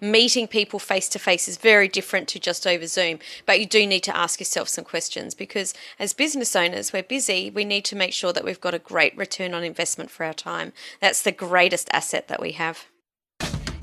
meeting people face to face is very different to just over Zoom. But you do need to ask yourself some questions because as business owners, we're busy. We need to make sure that we've got a great return on investment for our time. That's the greatest asset that we have.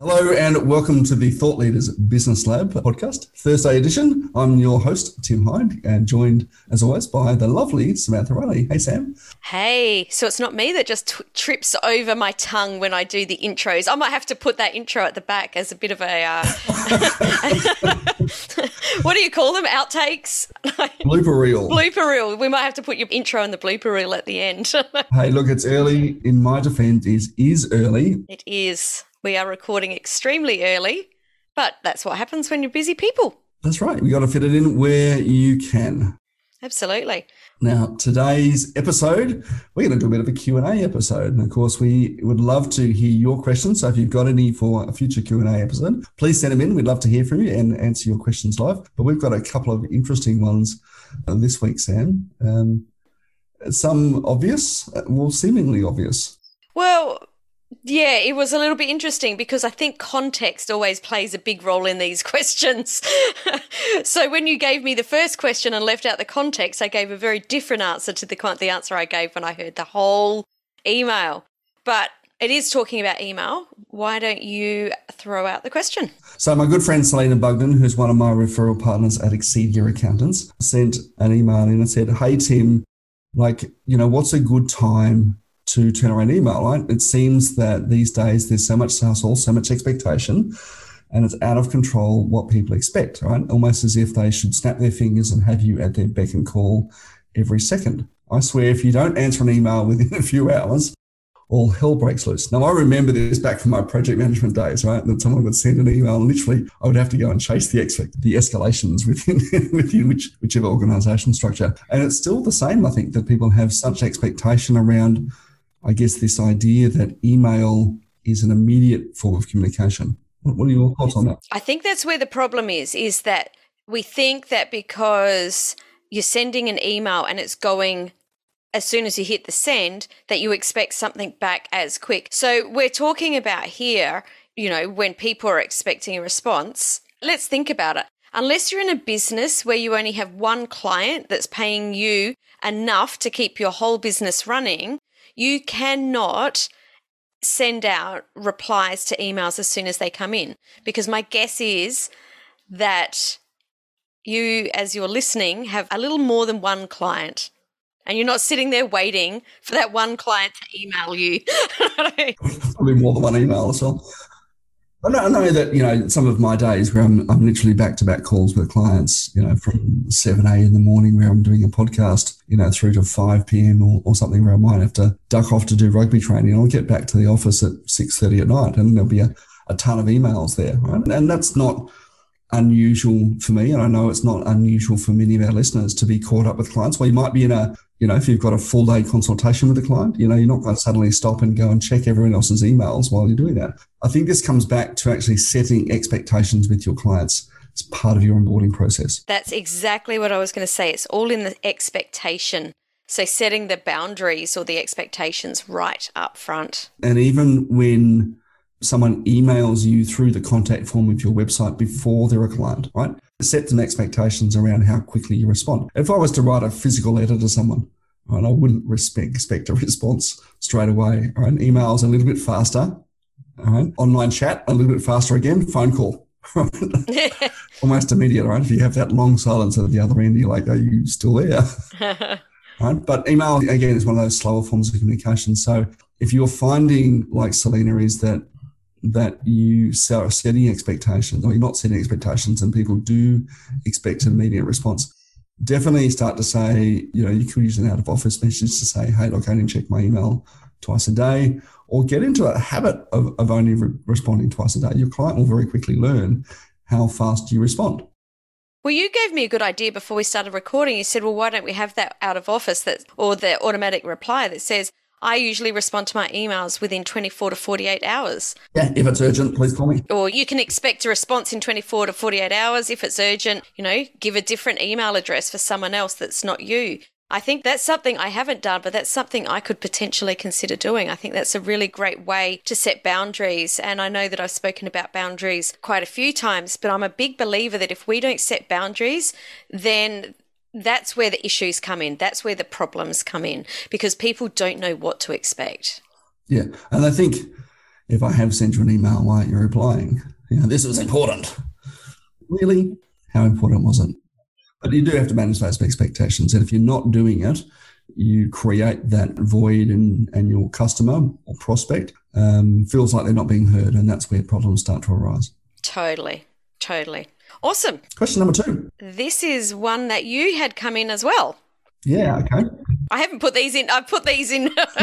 Hello and welcome to the Thought Leaders Business Lab podcast, Thursday edition. I'm your host, Tim Hyde, and joined as always by the lovely Samantha Riley. Hey, Sam. Hey, so it's not me that just t- trips over my tongue when I do the intros. I might have to put that intro at the back as a bit of a. Uh... what do you call them? Outtakes? blooper reel. Blooper reel. We might have to put your intro in the blooper reel at the end. hey, look, it's early. In my defense, is is early. It is. We are recording extremely early, but that's what happens when you're busy people. That's right. We got to fit it in where you can. Absolutely. Now, today's episode, we're going to do a bit of a Q&A episode. And of course, we would love to hear your questions. So if you've got any for a future Q&A episode, please send them in. We'd love to hear from you and answer your questions live. But we've got a couple of interesting ones this week, Sam. Um, some obvious, well, seemingly obvious. Well, yeah, it was a little bit interesting because I think context always plays a big role in these questions. so when you gave me the first question and left out the context, I gave a very different answer to the the answer I gave when I heard the whole email. But it is talking about email. Why don't you throw out the question? So, my good friend Selena Bugden, who's one of my referral partners at Exceed Your Accountants, sent an email in and said, Hey, Tim, like, you know, what's a good time to turn around email, right? It seems that these days there's so much hustle, so much expectation, and it's out of control what people expect, right? Almost as if they should snap their fingers and have you at their beck and call every second. I swear, if you don't answer an email within a few hours, all hell breaks loose. Now, I remember this back from my project management days, right? That someone would send an email and literally I would have to go and chase the expect, the escalations within, within which, whichever organization structure. And it's still the same, I think, that people have such expectation around I guess, this idea that email is an immediate form of communication. What, are your thoughts on that? I think that's where the problem is, is that we think that because you're sending an email and it's going as soon as you hit the send, that you expect something back as quick. So we're talking about here, you know, when people are expecting a response, let's think about it. Unless you're in a business where you only have one client that's paying you enough to keep your whole business running, you cannot send out replies to emails as soon as they come in because my guess is that you, as you're listening, have a little more than one client. And you're not sitting there waiting for that one client to email you. Probably more than one email as well. I know, I know, that you know some of my days where I'm I'm literally back to back calls with clients, you know, from seven a in the morning where I'm doing a podcast, you know, through to five p.m. Or, or something where I might have to duck off to do rugby training. I'll get back to the office at six thirty at night, and there'll be a, a ton of emails there, right? And that's not unusual for me, and I know it's not unusual for many of our listeners to be caught up with clients. Well, you might be in a you know, if you've got a full day consultation with a client, you know, you're not going to suddenly stop and go and check everyone else's emails while you're doing that. I think this comes back to actually setting expectations with your clients as part of your onboarding process. That's exactly what I was going to say. It's all in the expectation. So setting the boundaries or the expectations right up front. And even when someone emails you through the contact form of your website before they're a client, right? Set some expectations around how quickly you respond. If I was to write a physical letter to someone, right, I wouldn't respect, expect a response straight away. Right? Emails a little bit faster. Right. Online chat a little bit faster again. Phone call. Almost immediate, right? If you have that long silence at the other end, you're like, are you still there? right? But email again is one of those slower forms of communication. So if you're finding, like Selena, is that that you are setting expectations or you're not setting expectations and people do expect an immediate response. Definitely start to say, you know, you could use an out of office message to say, hey, look, I didn't check my email twice a day, or get into a habit of, of only re- responding twice a day. Your client will very quickly learn how fast you respond. Well, you gave me a good idea before we started recording. You said, well, why don't we have that out of office that, or the automatic reply that says, I usually respond to my emails within 24 to 48 hours. Yeah, if it's urgent, please call me. Or you can expect a response in 24 to 48 hours. If it's urgent, you know, give a different email address for someone else that's not you. I think that's something I haven't done, but that's something I could potentially consider doing. I think that's a really great way to set boundaries. And I know that I've spoken about boundaries quite a few times, but I'm a big believer that if we don't set boundaries, then that's where the issues come in. That's where the problems come in because people don't know what to expect. Yeah. And I think if I have sent you an email, why aren't you replying? You know, this was important. Really? How important was it? But you do have to manage those expectations. And if you're not doing it, you create that void in, and your customer or prospect um, feels like they're not being heard. And that's where problems start to arise. Totally. Totally. Awesome. Question number two. This is one that you had come in as well. Yeah, okay. I haven't put these in. I've put these in.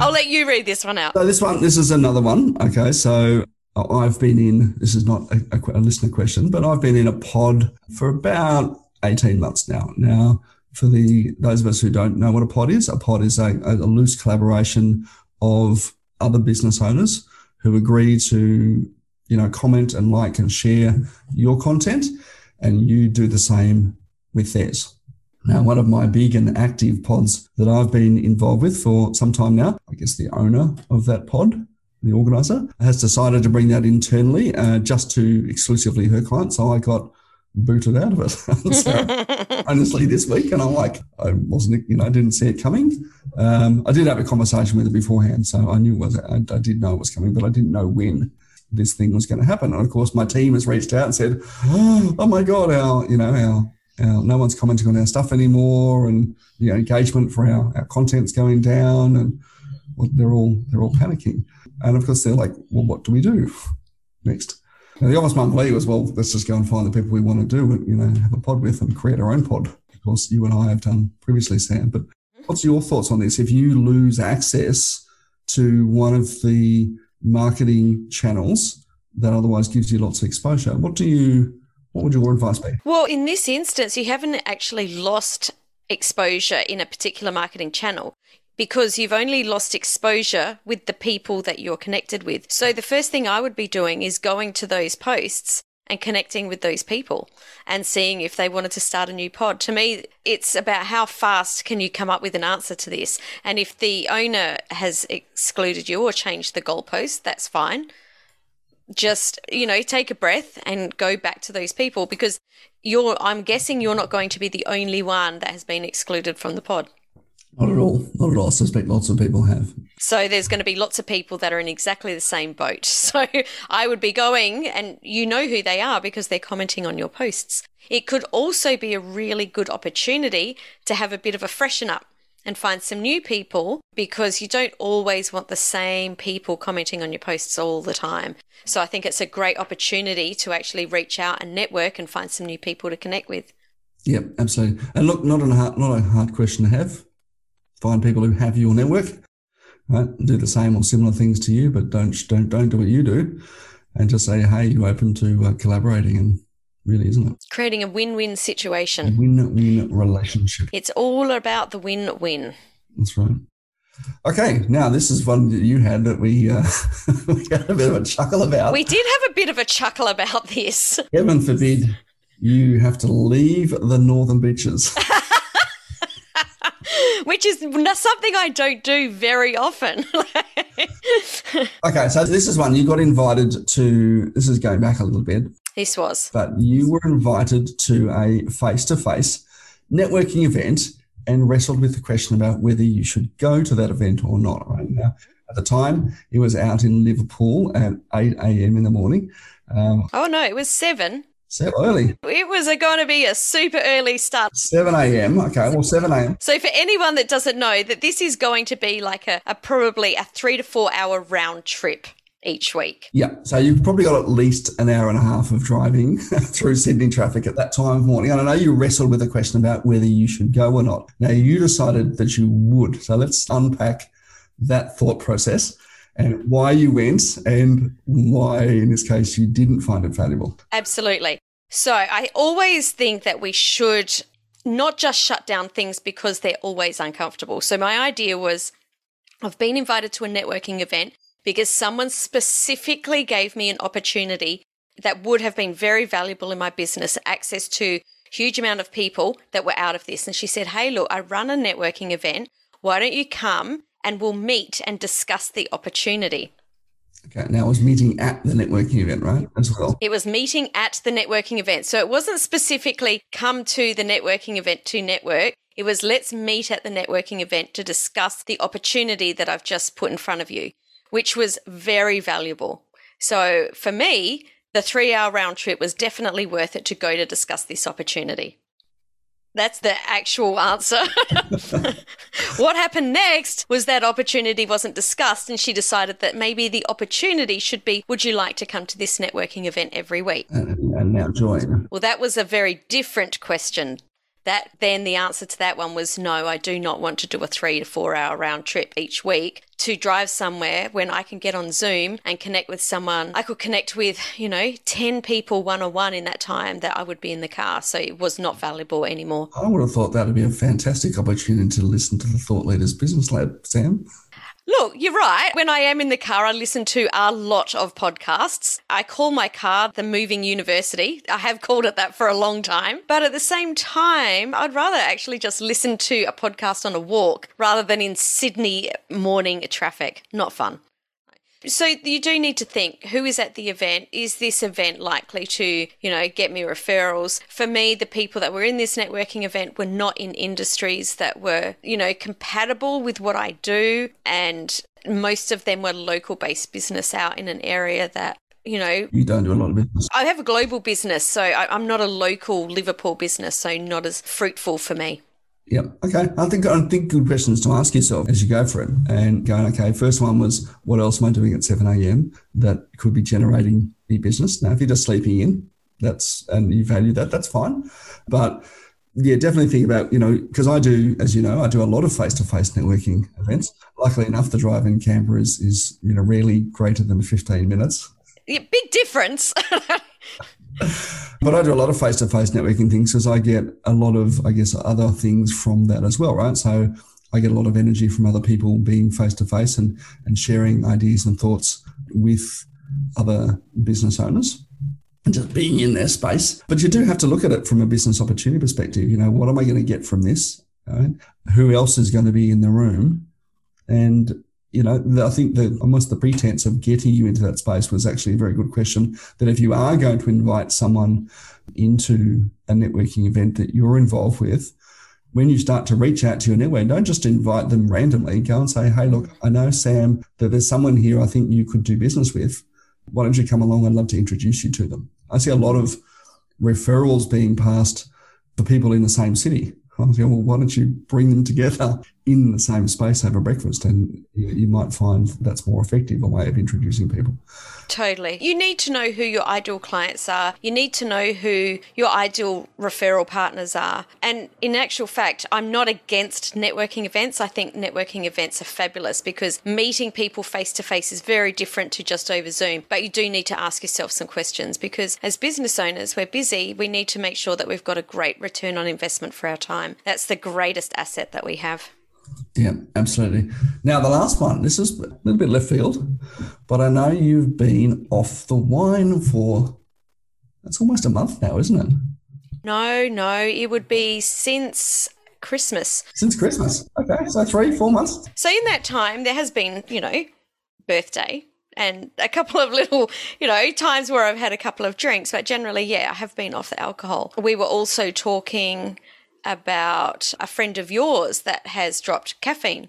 I'll let you read this one out. So this one, this is another one. Okay, so I've been in. This is not a, a, listener question, but I've been in a pod for about eighteen months now. Now, for the those of us who don't know what a pod is, a pod is a, a loose collaboration of other business owners who agree to you know comment and like and share your content, and you do the same with theirs. Now, one of my big and active pods that I've been involved with for some time now, I guess the owner of that pod, the organizer, has decided to bring that internally uh, just to exclusively her clients. So I got booted out of it. so, honestly, this week, and I'm like, I wasn't, you know, I didn't see it coming. Um, I did have a conversation with her beforehand, so I knew was, I, I did know it was coming, but I didn't know when this thing was going to happen. And of course, my team has reached out and said, oh, "Oh my god, our, you know, our our, no one's commenting on our stuff anymore, and you know, engagement for our, our content's going down, and well, they're all they're all panicking. And of course, they're like, "Well, what do we do next?" And the obvious monthly was, "Well, let's just go and find the people we want to do, and you know, have a pod with, and create our own pod." Of course, you and I have done previously, Sam. But what's your thoughts on this? If you lose access to one of the marketing channels that otherwise gives you lots of exposure, what do you what would your advice be? Well, in this instance, you haven't actually lost exposure in a particular marketing channel because you've only lost exposure with the people that you're connected with. So the first thing I would be doing is going to those posts and connecting with those people and seeing if they wanted to start a new pod. To me, it's about how fast can you come up with an answer to this. And if the owner has excluded you or changed the goalpost, that's fine. Just you know take a breath and go back to those people because you're i'm guessing you're not going to be the only one that has been excluded from the pod. Not at all. Not at all. I suspect lots of people have so there's going to be lots of people that are in exactly the same boat so i would be going and you know who they are because they're commenting on your posts it could also be a really good opportunity to have a bit of a freshen up and find some new people because you don't always want the same people commenting on your posts all the time. So I think it's a great opportunity to actually reach out and network and find some new people to connect with. Yep, absolutely. And look, not a hard, not a hard question to have. Find people who have your network, right? Do the same or similar things to you, but don't don't don't do what you do, and just say, "Hey, you open to uh, collaborating?" And really, isn't it? Creating a win win situation. Win win relationship. It's all about the win win. That's right. Okay, now this is one that you had that we, uh, we had a bit of a chuckle about. We did have a bit of a chuckle about this. Heaven forbid you have to leave the northern beaches. Which is something I don't do very often. okay, so this is one you got invited to. This is going back a little bit. This was. But you were invited to a face to face networking event and wrestled with the question about whether you should go to that event or not. Right now, at the time, it was out in Liverpool at 8 a.m. in the morning. Um, oh, no, it was 7. So early. It was going to be a super early start. 7 a.m. Okay, well, 7 a.m. So, for anyone that doesn't know, that this is going to be like a, a probably a three to four hour round trip each week. Yeah. So you've probably got at least an hour and a half of driving through Sydney traffic at that time of morning. And I know you wrestled with the question about whether you should go or not. Now you decided that you would. So let's unpack that thought process and why you went and why, in this case, you didn't find it valuable. Absolutely. So I always think that we should not just shut down things because they're always uncomfortable. So my idea was I've been invited to a networking event because someone specifically gave me an opportunity that would have been very valuable in my business, access to huge amount of people that were out of this. And she said, Hey, look, I run a networking event. Why don't you come and we'll meet and discuss the opportunity? Okay, now it was meeting at the networking event, right? As well. It was meeting at the networking event. So it wasn't specifically come to the networking event to network. It was let's meet at the networking event to discuss the opportunity that I've just put in front of you, which was very valuable. So for me, the three hour round trip was definitely worth it to go to discuss this opportunity. That's the actual answer. what happened next was that opportunity wasn't discussed, and she decided that maybe the opportunity should be Would you like to come to this networking event every week? And, and now join. Well, that was a very different question that then the answer to that one was no, I do not want to do a three to four hour round trip each week to drive somewhere when I can get on Zoom and connect with someone. I could connect with, you know, 10 people one on one in that time that I would be in the car. So it was not valuable anymore. I would have thought that would be a fantastic opportunity to listen to the Thought Leaders Business Lab, Sam. Look, you're right. When I am in the car, I listen to a lot of podcasts. I call my car the moving university. I have called it that for a long time. But at the same time, I'd rather actually just listen to a podcast on a walk rather than in Sydney morning traffic. Not fun. So you do need to think who is at the event? Is this event likely to, you know, get me referrals? For me, the people that were in this networking event were not in industries that were, you know, compatible with what I do. And most of them were local based business out in an area that you know you don't do a lot of business i have a global business so I, am not a local liverpool business so not as fruitful for me Yep. Okay. I think I think good questions to ask yourself as you go for it and going, okay, first one was what else am I doing at 7 a.m. that could be generating the business? Now, if you're just sleeping in, that's and you value that, that's fine. But yeah, definitely think about, you know, because I do, as you know, I do a lot of face-to-face networking events. Luckily enough, the drive in Canberra is, is you know, rarely greater than 15 minutes. Yeah, big difference. but I do a lot of face to face networking things because I get a lot of, I guess, other things from that as well, right? So I get a lot of energy from other people being face to face and and sharing ideas and thoughts with other business owners and just being in their space. But you do have to look at it from a business opportunity perspective. You know, what am I going to get from this? Right? Who else is going to be in the room? And you know, I think that almost the pretense of getting you into that space was actually a very good question. That if you are going to invite someone into a networking event that you're involved with, when you start to reach out to your network, don't just invite them randomly. Go and say, hey, look, I know, Sam, that there's someone here I think you could do business with. Why don't you come along? I'd love to introduce you to them. I see a lot of referrals being passed for people in the same city. I was going, well, why don't you bring them together in the same space over breakfast? And you might find that's more effective a way of introducing people. Totally. You need to know who your ideal clients are. You need to know who your ideal referral partners are. And in actual fact, I'm not against networking events. I think networking events are fabulous because meeting people face to face is very different to just over Zoom. But you do need to ask yourself some questions because as business owners, we're busy. We need to make sure that we've got a great return on investment for our time. That's the greatest asset that we have. Yeah, absolutely. Now, the last one, this is a little bit left field, but I know you've been off the wine for, it's almost a month now, isn't it? No, no, it would be since Christmas. Since Christmas. Okay, so three, four months. So, in that time, there has been, you know, birthday and a couple of little, you know, times where I've had a couple of drinks, but generally, yeah, I have been off the alcohol. We were also talking about a friend of yours that has dropped caffeine.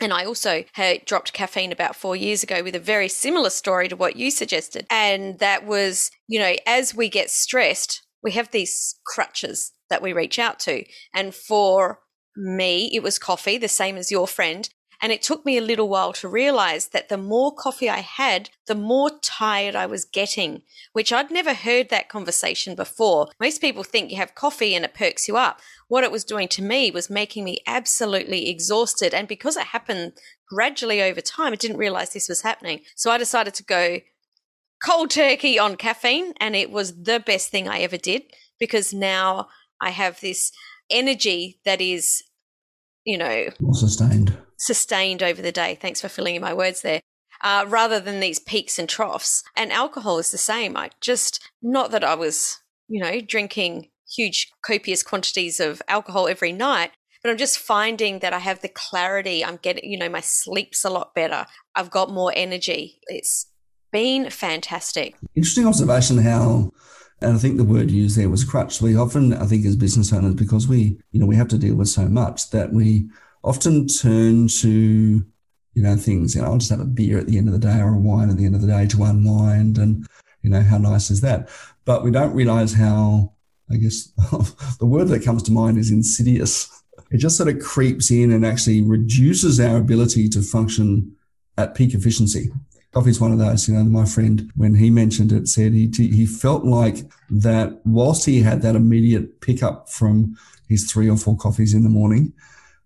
And I also had dropped caffeine about four years ago with a very similar story to what you suggested. And that was, you know, as we get stressed, we have these crutches that we reach out to. And for me, it was coffee, the same as your friend. And it took me a little while to realize that the more coffee I had, the more tired I was getting, which I'd never heard that conversation before. Most people think you have coffee and it perks you up. What it was doing to me was making me absolutely exhausted. And because it happened gradually over time, I didn't realize this was happening. So I decided to go cold turkey on caffeine. And it was the best thing I ever did because now I have this energy that is, you know, sustained sustained over the day. Thanks for filling in my words there. Uh, rather than these peaks and troughs. And alcohol is the same. I just, not that I was, you know, drinking huge, copious quantities of alcohol every night, but I'm just finding that I have the clarity. I'm getting, you know, my sleep's a lot better. I've got more energy. It's been fantastic. Interesting observation how and I think the word used there was crutch. We often, I think, as business owners, because we, you know, we have to deal with so much that we often turn to, you know, things, you know, I'll just have a beer at the end of the day or a wine at the end of the day to unwind. And, you know, how nice is that? But we don't realize how, I guess, the word that comes to mind is insidious. It just sort of creeps in and actually reduces our ability to function at peak efficiency. Coffee's one of those, you know, my friend, when he mentioned it, said he, he felt like that whilst he had that immediate pickup from his three or four coffees in the morning,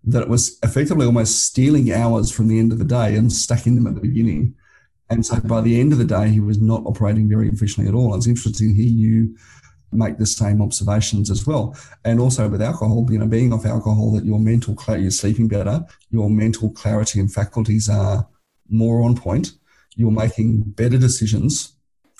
that it was effectively almost stealing hours from the end of the day and stacking them at the beginning. And so by the end of the day, he was not operating very efficiently at all. It's interesting hear you make the same observations as well. And also with alcohol, you know, being off alcohol, that your mental clarity, you're sleeping better, your mental clarity and faculties are more on point. You're making better decisions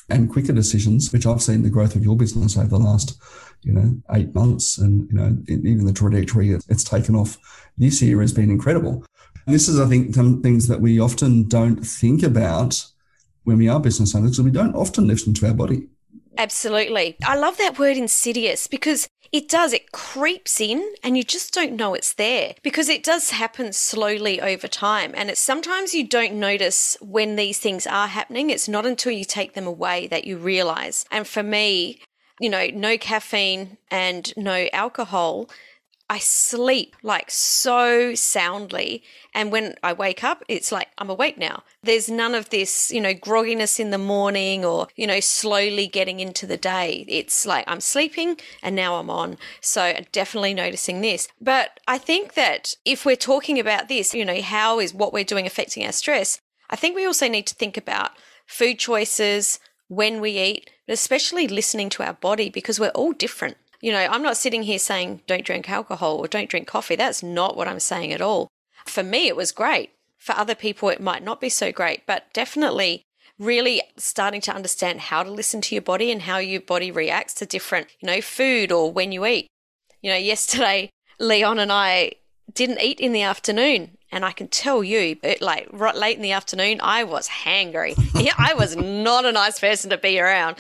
and quicker decisions, which I've seen the growth of your business over the last, you know, eight months, and you know, even the trajectory it's taken off this year has been incredible. And this is, I think, some things that we often don't think about when we are business owners because we don't often listen to our body. Absolutely. I love that word insidious because it does, it creeps in and you just don't know it's there because it does happen slowly over time. And it's sometimes you don't notice when these things are happening. It's not until you take them away that you realize. And for me, you know, no caffeine and no alcohol I sleep like so soundly. And when I wake up, it's like I'm awake now. There's none of this, you know, grogginess in the morning or, you know, slowly getting into the day. It's like I'm sleeping and now I'm on. So definitely noticing this. But I think that if we're talking about this, you know, how is what we're doing affecting our stress? I think we also need to think about food choices, when we eat, especially listening to our body because we're all different. You know, I'm not sitting here saying don't drink alcohol or don't drink coffee. That's not what I'm saying at all. For me, it was great. For other people, it might not be so great, but definitely really starting to understand how to listen to your body and how your body reacts to different, you know, food or when you eat. You know, yesterday, Leon and I didn't eat in the afternoon and I can tell you, it, like right late in the afternoon, I was hangry. yeah, I was not a nice person to be around.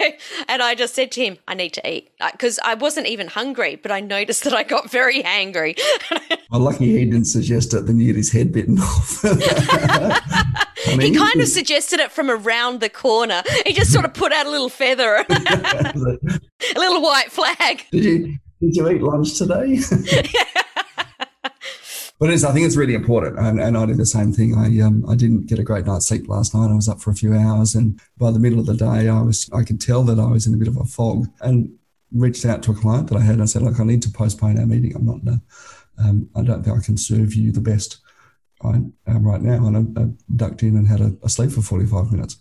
and I just said to him, I need to eat because I wasn't even hungry, but I noticed that I got very angry. well, lucky he didn't suggest it, then you get his head bitten off. I mean, he kind of suggested it from around the corner. He just sort of put out a little feather, a little white flag. Did you did you eat lunch today? But it is, I think it's really important, and, and, I did the same thing. I um, I didn't get a great night's sleep last night. I was up for a few hours, and by the middle of the day, I was I could tell that I was in a bit of a fog, and reached out to a client that I had. And I said, look, I need to postpone our meeting. I'm not. A, um, I don't think I can serve you the best right, um, right now. And I, I, ducked in and had a, a sleep for 45 minutes.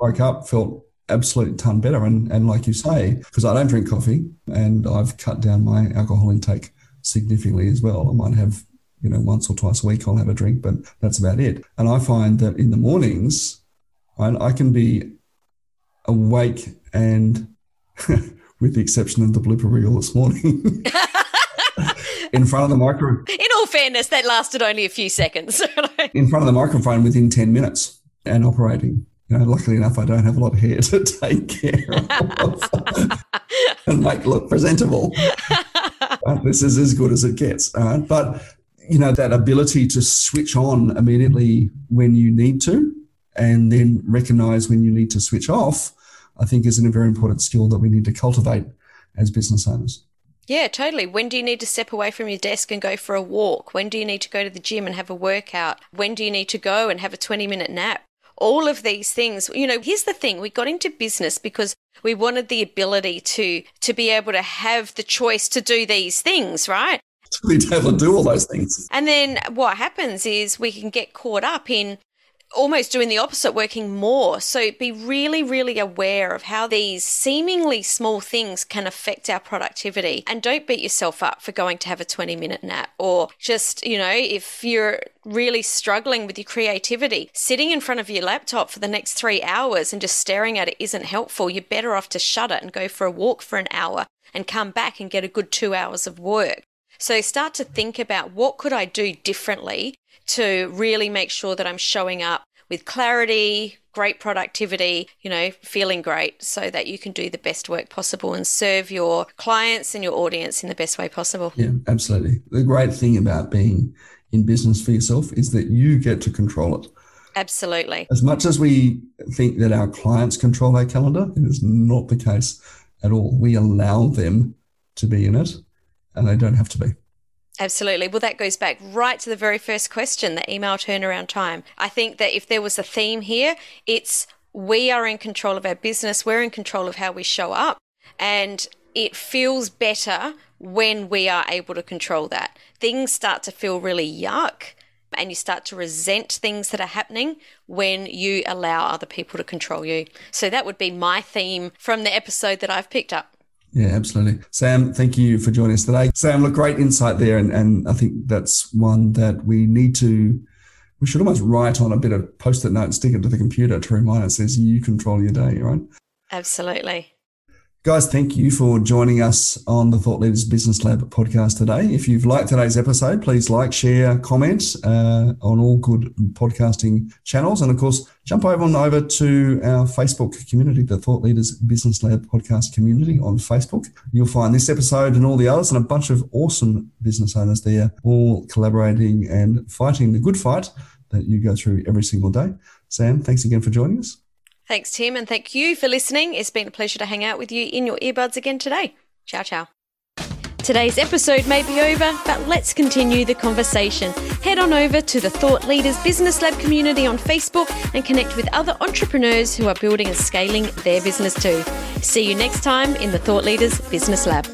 Woke up, felt absolute ton better. And, and like you say, because I don't drink coffee and I've cut down my alcohol intake significantly as well. I might have you know, once or twice a week I'll have a drink, but that's about it. And I find that in the mornings, I, I can be awake and, with the exception of the blooper reel this morning, in front of the microphone. In all fairness, that lasted only a few seconds. in front of the microphone within 10 minutes and operating. You know, luckily enough, I don't have a lot of hair to take care of and make look presentable. this is as good as it gets. But you know, that ability to switch on immediately when you need to and then recognize when you need to switch off, I think is a very important skill that we need to cultivate as business owners. Yeah, totally. When do you need to step away from your desk and go for a walk? When do you need to go to the gym and have a workout? When do you need to go and have a 20 minute nap? All of these things, you know, here's the thing. We got into business because we wanted the ability to to be able to have the choice to do these things, right? To be able to do all those things. And then what happens is we can get caught up in almost doing the opposite, working more. So be really, really aware of how these seemingly small things can affect our productivity. And don't beat yourself up for going to have a 20 minute nap or just, you know, if you're really struggling with your creativity, sitting in front of your laptop for the next three hours and just staring at it isn't helpful. You're better off to shut it and go for a walk for an hour and come back and get a good two hours of work. So start to think about what could I do differently to really make sure that I'm showing up with clarity, great productivity, you know, feeling great so that you can do the best work possible and serve your clients and your audience in the best way possible. Yeah, absolutely. The great thing about being in business for yourself is that you get to control it. Absolutely. As much as we think that our clients control our calendar, it is not the case at all. We allow them to be in it and they don't have to be. Absolutely. Well, that goes back right to the very first question the email turnaround time. I think that if there was a theme here, it's we are in control of our business, we're in control of how we show up, and it feels better when we are able to control that. Things start to feel really yuck. And you start to resent things that are happening when you allow other people to control you. So, that would be my theme from the episode that I've picked up. Yeah, absolutely. Sam, thank you for joining us today. Sam, look, great insight there. And, and I think that's one that we need to, we should almost write on a bit of post it note and stick it to the computer to remind us says you control your day, right? Absolutely. Guys, thank you for joining us on the Thought Leaders Business Lab podcast today. If you've liked today's episode, please like, share, comment uh, on all good podcasting channels. And of course, jump over on over to our Facebook community, the Thought Leaders Business Lab podcast community on Facebook. You'll find this episode and all the others and a bunch of awesome business owners there, all collaborating and fighting the good fight that you go through every single day. Sam, thanks again for joining us. Thanks, Tim, and thank you for listening. It's been a pleasure to hang out with you in your earbuds again today. Ciao, ciao. Today's episode may be over, but let's continue the conversation. Head on over to the Thought Leaders Business Lab community on Facebook and connect with other entrepreneurs who are building and scaling their business too. See you next time in the Thought Leaders Business Lab.